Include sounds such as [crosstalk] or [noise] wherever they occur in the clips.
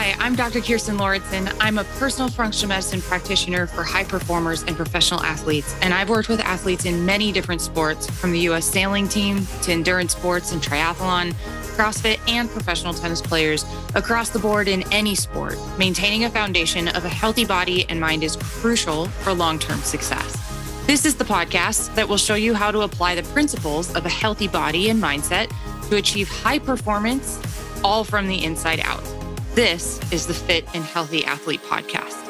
Hi, I'm Dr. Kirstin Lauritsen. I'm a personal functional medicine practitioner for high performers and professional athletes. And I've worked with athletes in many different sports, from the U.S. sailing team to endurance sports and triathlon, CrossFit, and professional tennis players across the board in any sport. Maintaining a foundation of a healthy body and mind is crucial for long term success. This is the podcast that will show you how to apply the principles of a healthy body and mindset to achieve high performance, all from the inside out. This is the Fit and Healthy Athlete Podcast.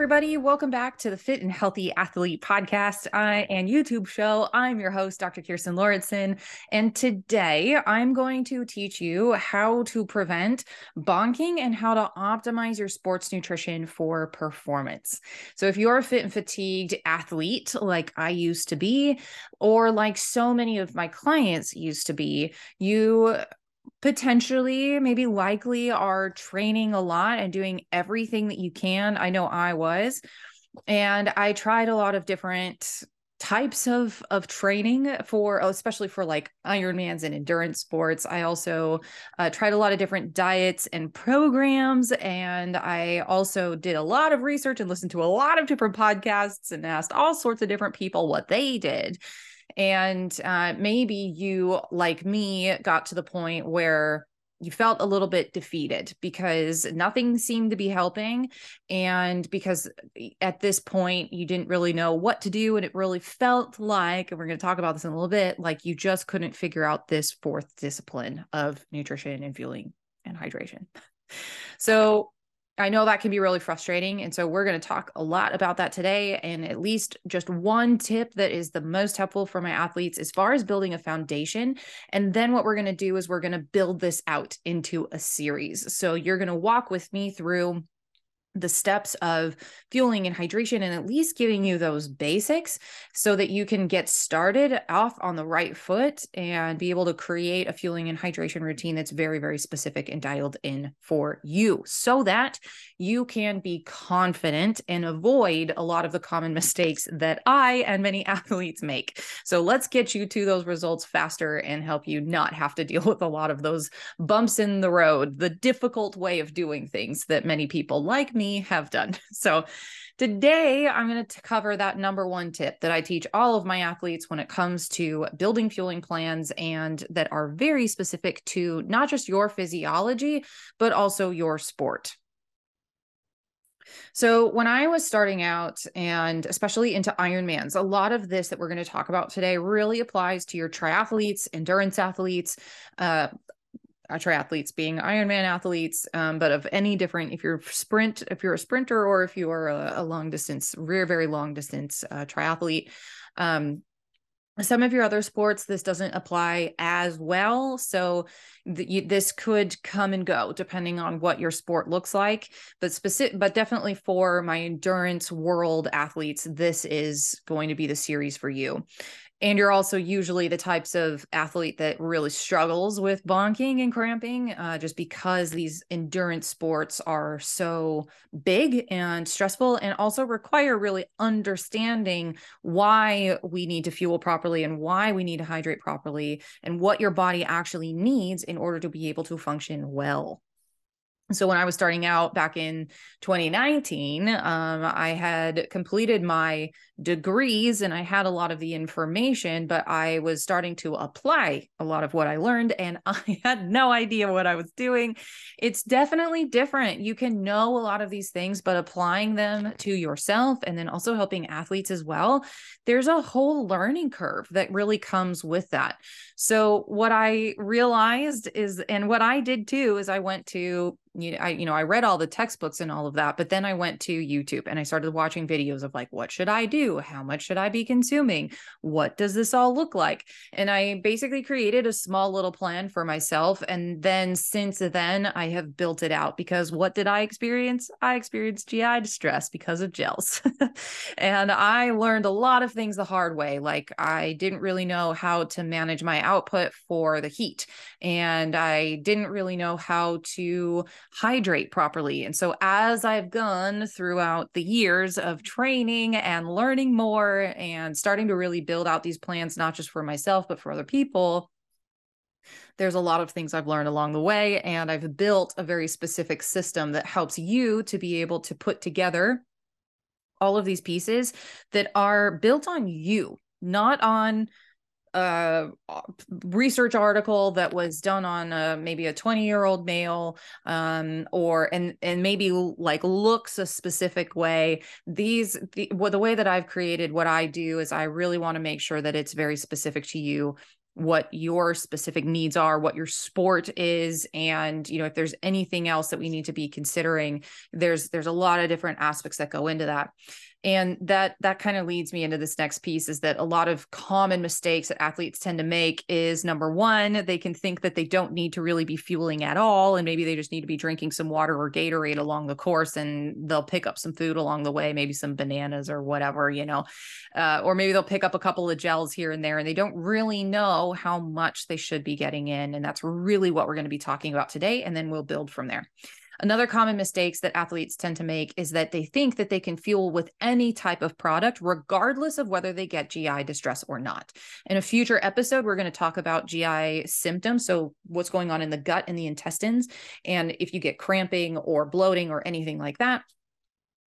Everybody, welcome back to the Fit and Healthy Athlete podcast uh, and YouTube show. I'm your host, Dr. Kirstin Lauritsen. And today I'm going to teach you how to prevent bonking and how to optimize your sports nutrition for performance. So, if you're a fit and fatigued athlete like I used to be, or like so many of my clients used to be, you potentially maybe likely are training a lot and doing everything that you can. I know i was and i tried a lot of different types of of training for especially for like ironmans and endurance sports. I also uh, tried a lot of different diets and programs and i also did a lot of research and listened to a lot of different podcasts and asked all sorts of different people what they did and uh, maybe you, like me, got to the point where you felt a little bit defeated because nothing seemed to be helping. And because at this point, you didn't really know what to do. And it really felt like, and we're going to talk about this in a little bit, like you just couldn't figure out this fourth discipline of nutrition and fueling and hydration. [laughs] So, I know that can be really frustrating. And so we're going to talk a lot about that today. And at least just one tip that is the most helpful for my athletes as far as building a foundation. And then what we're going to do is we're going to build this out into a series. So you're going to walk with me through the steps of fueling and hydration and at least giving you those basics so that you can get started off on the right foot and be able to create a fueling and hydration routine that's very very specific and dialed in for you so that you can be confident and avoid a lot of the common [laughs] mistakes that I and many [laughs] athletes make. So let's get you to those results faster and help you not have to deal [laughs] with a lot of those bumps in the road, the difficult way of doing things that many people like me have done. [laughs] So Today, I'm going to cover that number one tip that I teach all of my athletes when it comes to building fueling plans and that are very specific to not just your physiology, but also your sport. So, when I was starting out and especially into Ironmans, a lot of this that we're going to talk about today really applies to your triathletes, endurance athletes, uh, triathletes being Ironman athletes, um, but of any different, if you're sprint, if you're a sprinter or if you are a, a long distance, very, very long distance uh, triathlete, um, some of your other sports this doesn't apply as well. So th- you, this could come and go depending on what your sport looks like but specific but definitely for my endurance world athletes this is going to be the series for you and you're also usually the types of athlete that really struggles with bonking and cramping uh, just because these endurance sports are so big and stressful and also require really understanding why we need to fuel properly and why we need to hydrate properly and what your body actually needs in order to be able to function well so when i was starting out back in 2019 um, i had completed my degrees and i had a lot of the information but i was starting to apply a lot of what i learned and [laughs] i had no idea what i was doing. It's definitely different. You can know a lot of these things but applying them to yourself and then also helping athletes as well there's a whole learning curve that really comes with that. So what i realized is and what i did too is i went to you know, I you know I read all the textbooks and all of that, but then I went to YouTube and I started watching videos of like what should I do? How much should I be consuming? What does this all look like? And I basically created a small little plan for myself and then since then I have built it out because what did I experience? I experienced GI distress because of gels. [laughs] and I learned a lot of things the hard way like I didn't really know how to manage my output for the heat and I didn't really know how to hydrate properly. And so, as I've gone throughout the years of mm-hmm. training and learning more and starting to really build out these plans, not just for myself, but for other people, there's a lot of things I've learned along the way, and I've built a very specific system that helps you to be able to put together all of these pieces that are built on you, not on a research article that was done on a, maybe a 20 year old male um, or and and maybe like looks a specific way. These the, well, the way that i've created what i do is i really want to make sure that it's very specific to you what your specific needs are what your sport is and you know if there's anything else that we need to be considering there's there's a lot of different aspects that go into that and that that kind of leads me into this next piece is that a lot of common mistakes that athletes tend to make is number one they can think that they don't need to really be fueling at all and maybe they just need to be drinking some water or gatorade along the course and they'll pick up some food along the way maybe some bananas or whatever you know uh, or maybe they'll pick up a couple of gels here and there and they don't really know how much they should be getting in and that's really what we're going to be talking about today and then we'll build from there Another common mistakes that athletes tend to make is that they think that they can fuel with any type of product, regardless of whether they get GI distress or not. In a future episode, we're going to talk about GI symptoms. So, what's going on in the gut and the intestines, and if you get cramping or bloating or anything like that.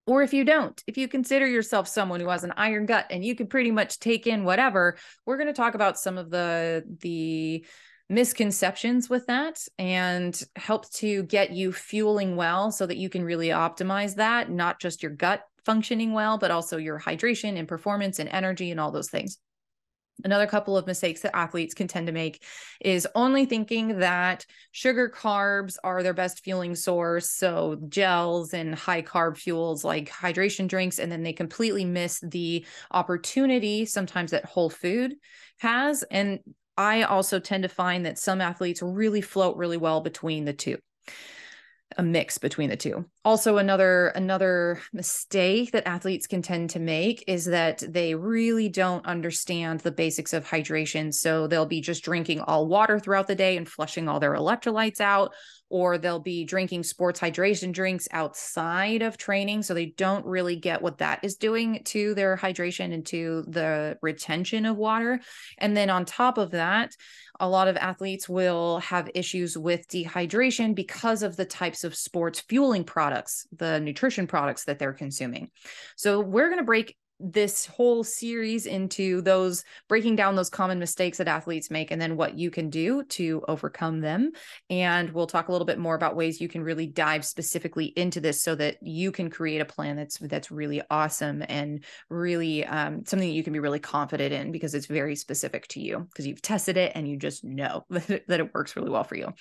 Or if you don't, if you consider yourself someone who has an iron gut and you can pretty much take in whatever, we're going to talk about some of the the misconceptions with that and help to get you fueling well so that you can really optimize that, not just your gut functioning well, but also your hydration and performance and energy and all those things. Another couple of mistakes that athletes can tend to make is only thinking that sugar carbs are their best fueling source. So, gels and high carb fuels like hydration drinks. And then they completely miss the opportunity sometimes that whole food has. And I also tend to find that some athletes really float really well between the two a mix between the two. Also another another mistake that athletes can tend to make is that they really don't understand the basics of hydration. So they'll be just drinking all water throughout the day and flushing all their electrolytes out or they'll be drinking sports hydration drinks outside of training. So they don't really get what that is doing to their hydration and to the retention of water. And then on top of that, a lot of athletes will have issues with dehydration because of the types of sports fueling products, the nutrition products that they're consuming. So we're going to break this whole series into those breaking down those common mistakes that athletes make and then what you can do to overcome them. And we'll talk a little bit more about ways you can really dive specifically into this so that you can create a plan that's that's really awesome and really um, something that you can be really confident in because it's very specific to you because you've tested it and you just know [laughs] that it works really well for you.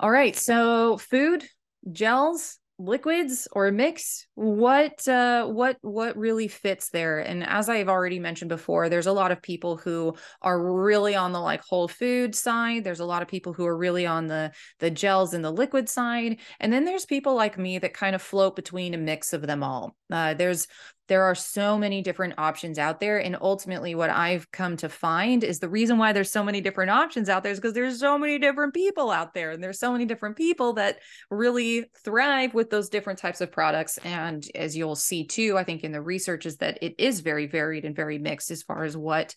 All right so food gels liquids or a mix what uh what what really fits there? And as i've already mentioned before there's a lot of people who are really on the like whole food side. There's a lot of people who are really on the the gels and the liquid side. And then there's people like me that kind of float between a mix of them all. Uh, there's there are so many different options out there and ultimately what i've come to find is the reason why there's so many different options out there is because there's so many different people out there and there's so many different people that really thrive with those different types of products and as you'll see too i think in the research is that it is very varied and very mixed as far as what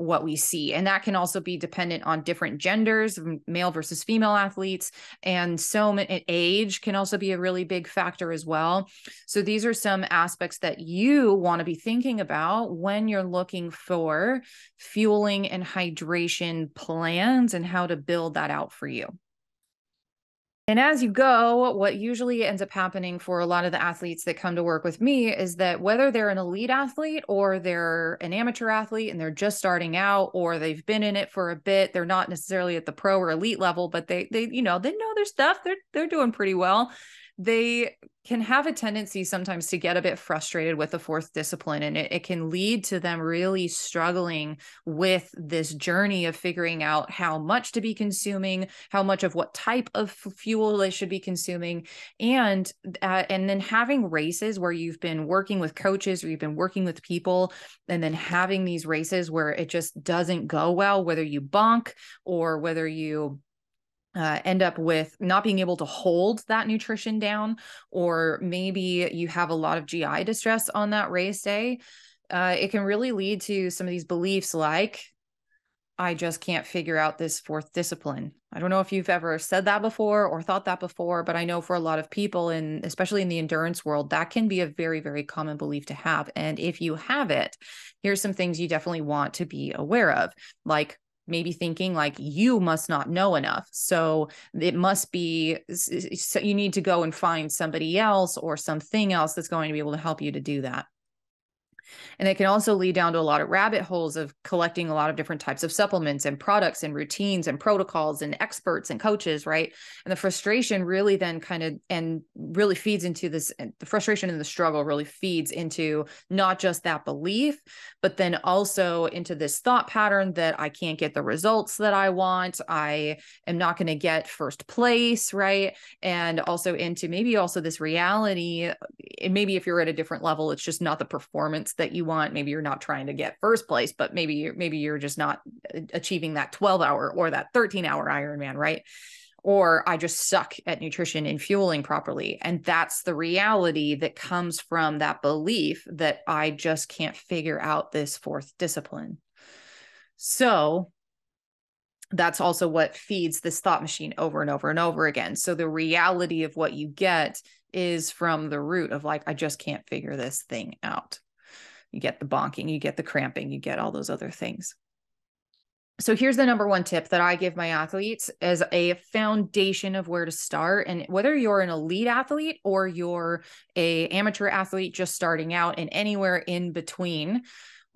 what we see. And that can also be dependent on different genders, male versus female athletes. And so age can also be a really big factor as well. So these are some aspects that you want to be thinking about when you're looking for fueling and hydration plans and how to build that out for you. And as you go, what usually ends up happening for a lot of the athletes that come to work with me is that whether they're an elite athlete or they're an amateur athlete and they're just starting out or they've been in it for a bit, they're not necessarily at the pro or elite level, but they they you know, they know their stuff. They're they're doing pretty well they can have a tendency sometimes to get a bit frustrated with the fourth discipline and it, it, can lead to them really struggling with this journey of figuring out how much to be consuming how much of what type of fuel they should be consuming and uh, and then having races where you've been working with coaches or you've been working with people and then having these races where it just doesn't go well whether you bonk or whether you uh, end up with not being able to hold that nutrition down, or maybe you have a lot of GI distress on that race day, uh, it can really lead to some of these beliefs like, I just can't figure out this fourth discipline. I don't know if you've ever said that before or thought that before, but I know for a lot of people, and especially in the endurance world, that can be a very, very common belief to have. And if you have it, here's some things you definitely want to be aware of, like maybe thinking like you must not know enough. So it must be so you need to go and find somebody else or something else that's going to be able to help you to do that and it can also lead down to a lot of rabbit holes of collecting a lot of different types of supplements and products and routines and protocols and experts and coaches, right? And the frustration really then kind of and really feeds into this the frustration and the struggle really feeds into not just that belief, but then also into this thought pattern that I can't get the results that I want. I am not going to get first place, right? And also into maybe also this reality. Maybe if you're at a different level, it's just not the performance that you want maybe you're not trying to get first place but maybe you're maybe you're just not uh, achieving that 12 hour or that 13 hour ironman right or I just suck at nutrition and fueling properly. And that's the reality that comes from that belief that I just can't figure out this fourth discipline. So that's also what feeds this thought machine over and over and over again. So the reality of what you get is from the root of like, I just can't figure this thing out you get the bonking, you get the cramping, you get all those other things. So here's the number one tip that I give my athletes as a foundation of where to start and whether you're an elite athlete or you're a amateur athlete just starting out and anywhere in between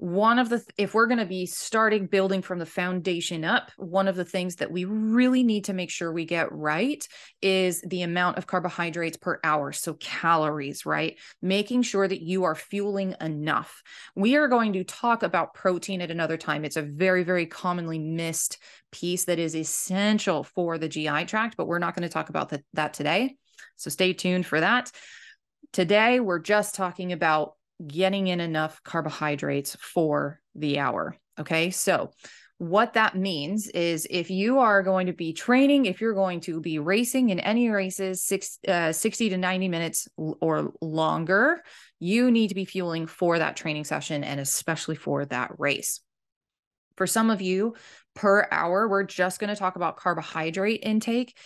one of the if we're going to be starting building from the foundation up one of the things that we really need to make sure we get right is the amount of carbohydrates per hour so calories right? Making sure that you are fueling enough. We are going to talk about protein at another time. It's a very very commonly missed piece that is essential for the GI tract but we're not going to talk about that, that today. So stay tuned for that. Today we're just talking about getting in enough carbohydrates for the hour. Okay. So, what that means is if you are going to be training, if you're going to be racing in any races, six, uh, 60 to 90 minutes or longer, you need to be fueling for that training session and especially for that race. For some of you, per hour, we're just going to talk about carbohydrate intake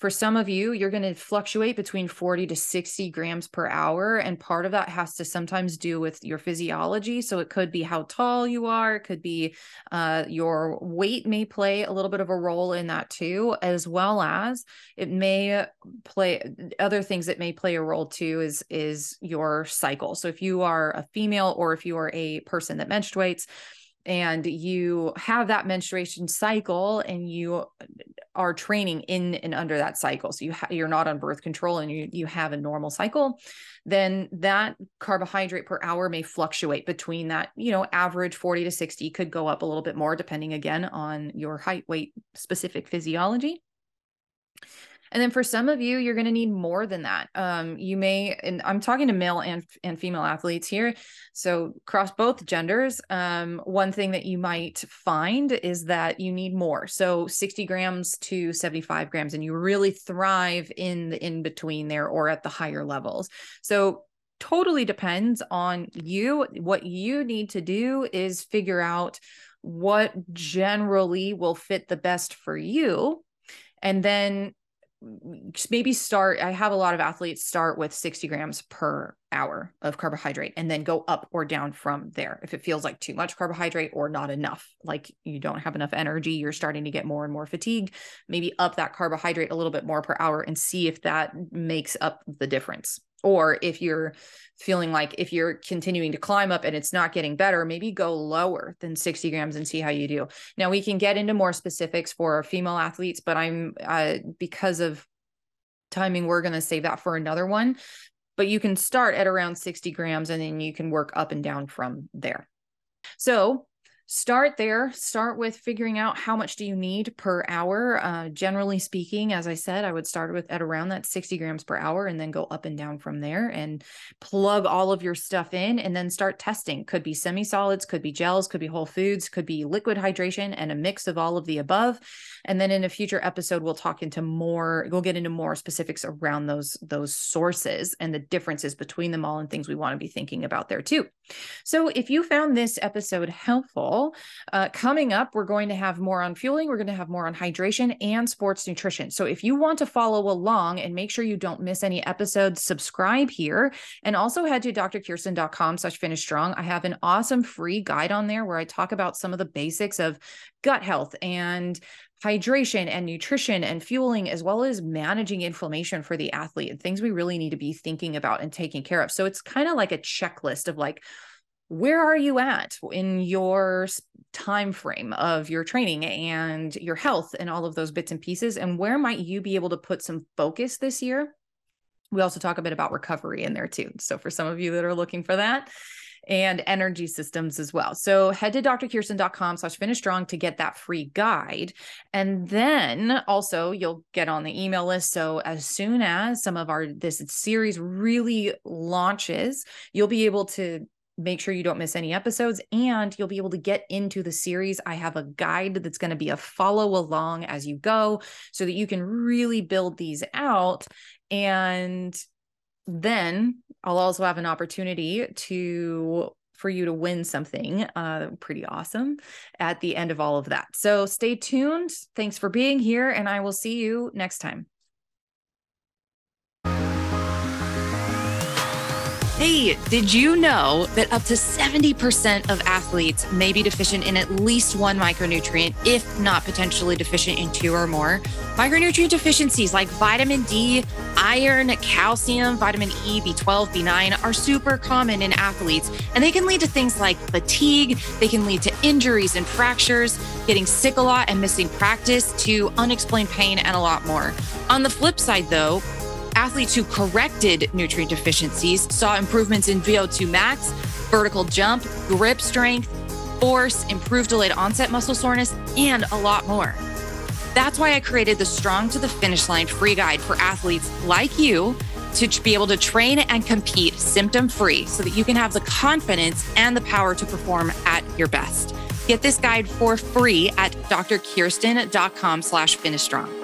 for some of you, you're going to fluctuate between 40 to 60 grams per hour. And part of that has to sometimes do with your physiology. So it could be how tall you are, it could be uh, your weight may play a little bit of a role in that too, as well as it may play other things that may play a role too is, is your cycle. So if you are a female or if you are a person that menstruates, and you have that menstruation cycle and you are training in and under that cycle. So you ha- you're not on birth control and you you have a normal cycle then that carbohydrate per hour may fluctuate between that you know average 40 to 60 could go up a little bit more depending again on your height weight specific physiology and then for some of you, you're going to need more than that. Um, you may, and I'm talking to male and, and female athletes here. So cross both genders, um, one thing that you might find is that you need more. So 60 grams to 75 grams, and you really thrive in the in between there or at the higher levels. So totally depends on you. What you need to do is figure out what generally will fit the best for you and then maybe start i have a lot of athletes start with 60 grams per hour of carbohydrate and then go up or down from there. If it feels like too much carbohydrate or not enough like you don't have enough energy you're starting to get more and more fatigued maybe up that carbohydrate a little bit more per hour and see if that makes up the difference or if you're feeling like if you're continuing to climb up and it's not getting better, maybe go lower than 60 grams and see how you do. Now, we can get into more specifics for female athletes, but I'm uh, because of timing, we're going to save that for another one. But you can start at around 60 grams and then you can work up and down from there. So, start there start with figuring out how much do you need per hour. Uh, generally speaking as i said i would start with at around that 60 grams per hour and then go up and down from there and plug all of your stuff in and then start testing. Could be semi solids could be gels could be whole foods could be liquid hydration and a mix of all of the above. And then in a future episode we'll talk into more we'll get into more specifics around those those sources and the differences between them all and things we want to be thinking about there too. So if you found this episode helpful Uh, coming up, we're going to have more on fueling, we're going to have more on hydration and sports nutrition. So if you want to follow along and make sure you don't miss any episodes, subscribe here and also head to drkirstin.com slash finish strong. I have an awesome free guide on there where I talk about some of the basics of gut health and hydration and nutrition and fueling, as well as managing inflammation for the athlete and things we really need to be thinking about and taking care of. So it's kind of like a checklist of like, where are you at in your time frame of your training and your health and all of those bits and pieces and where might you be able to put some focus this year we also talk a bit about recovery in there too so for some of you that are looking for that and energy systems as well. So head to drkirstin.com slash finish strong to get that free guide. And then also you'll get on the email list. So as soon as some of our this series really launches, you'll be able to make sure you don't miss any episodes and you'll be able to get into the series. I have a guide that's going to be a follow along as you go so that you can really build these out and then I'll also have an opportunity to for you to win something uh, pretty awesome at the end of all of that. So stay tuned. Thanks for being here, and I will see you next time. Hey, did you know that up to 70% of athletes may be deficient in at least one micronutrient, if not potentially deficient in two or more? Micronutrient deficiencies like vitamin D, iron, calcium, vitamin E, B12, B9 are super common in athletes, and they can lead to things like fatigue, they can lead to injuries and fractures, getting sick a lot and missing practice, to unexplained pain, and a lot more. On the flip side, though, Athletes who corrected nutrient deficiencies saw improvements in VO2 max, vertical jump, grip strength, force, improved delayed onset muscle soreness, and a lot more. That's why I created the Strong to the Finish Line free guide for athletes like you to be able to train and compete symptom free so that you can have the confidence and the power to perform at your best. Get this guide for free at drkirstin.com slash finish strong.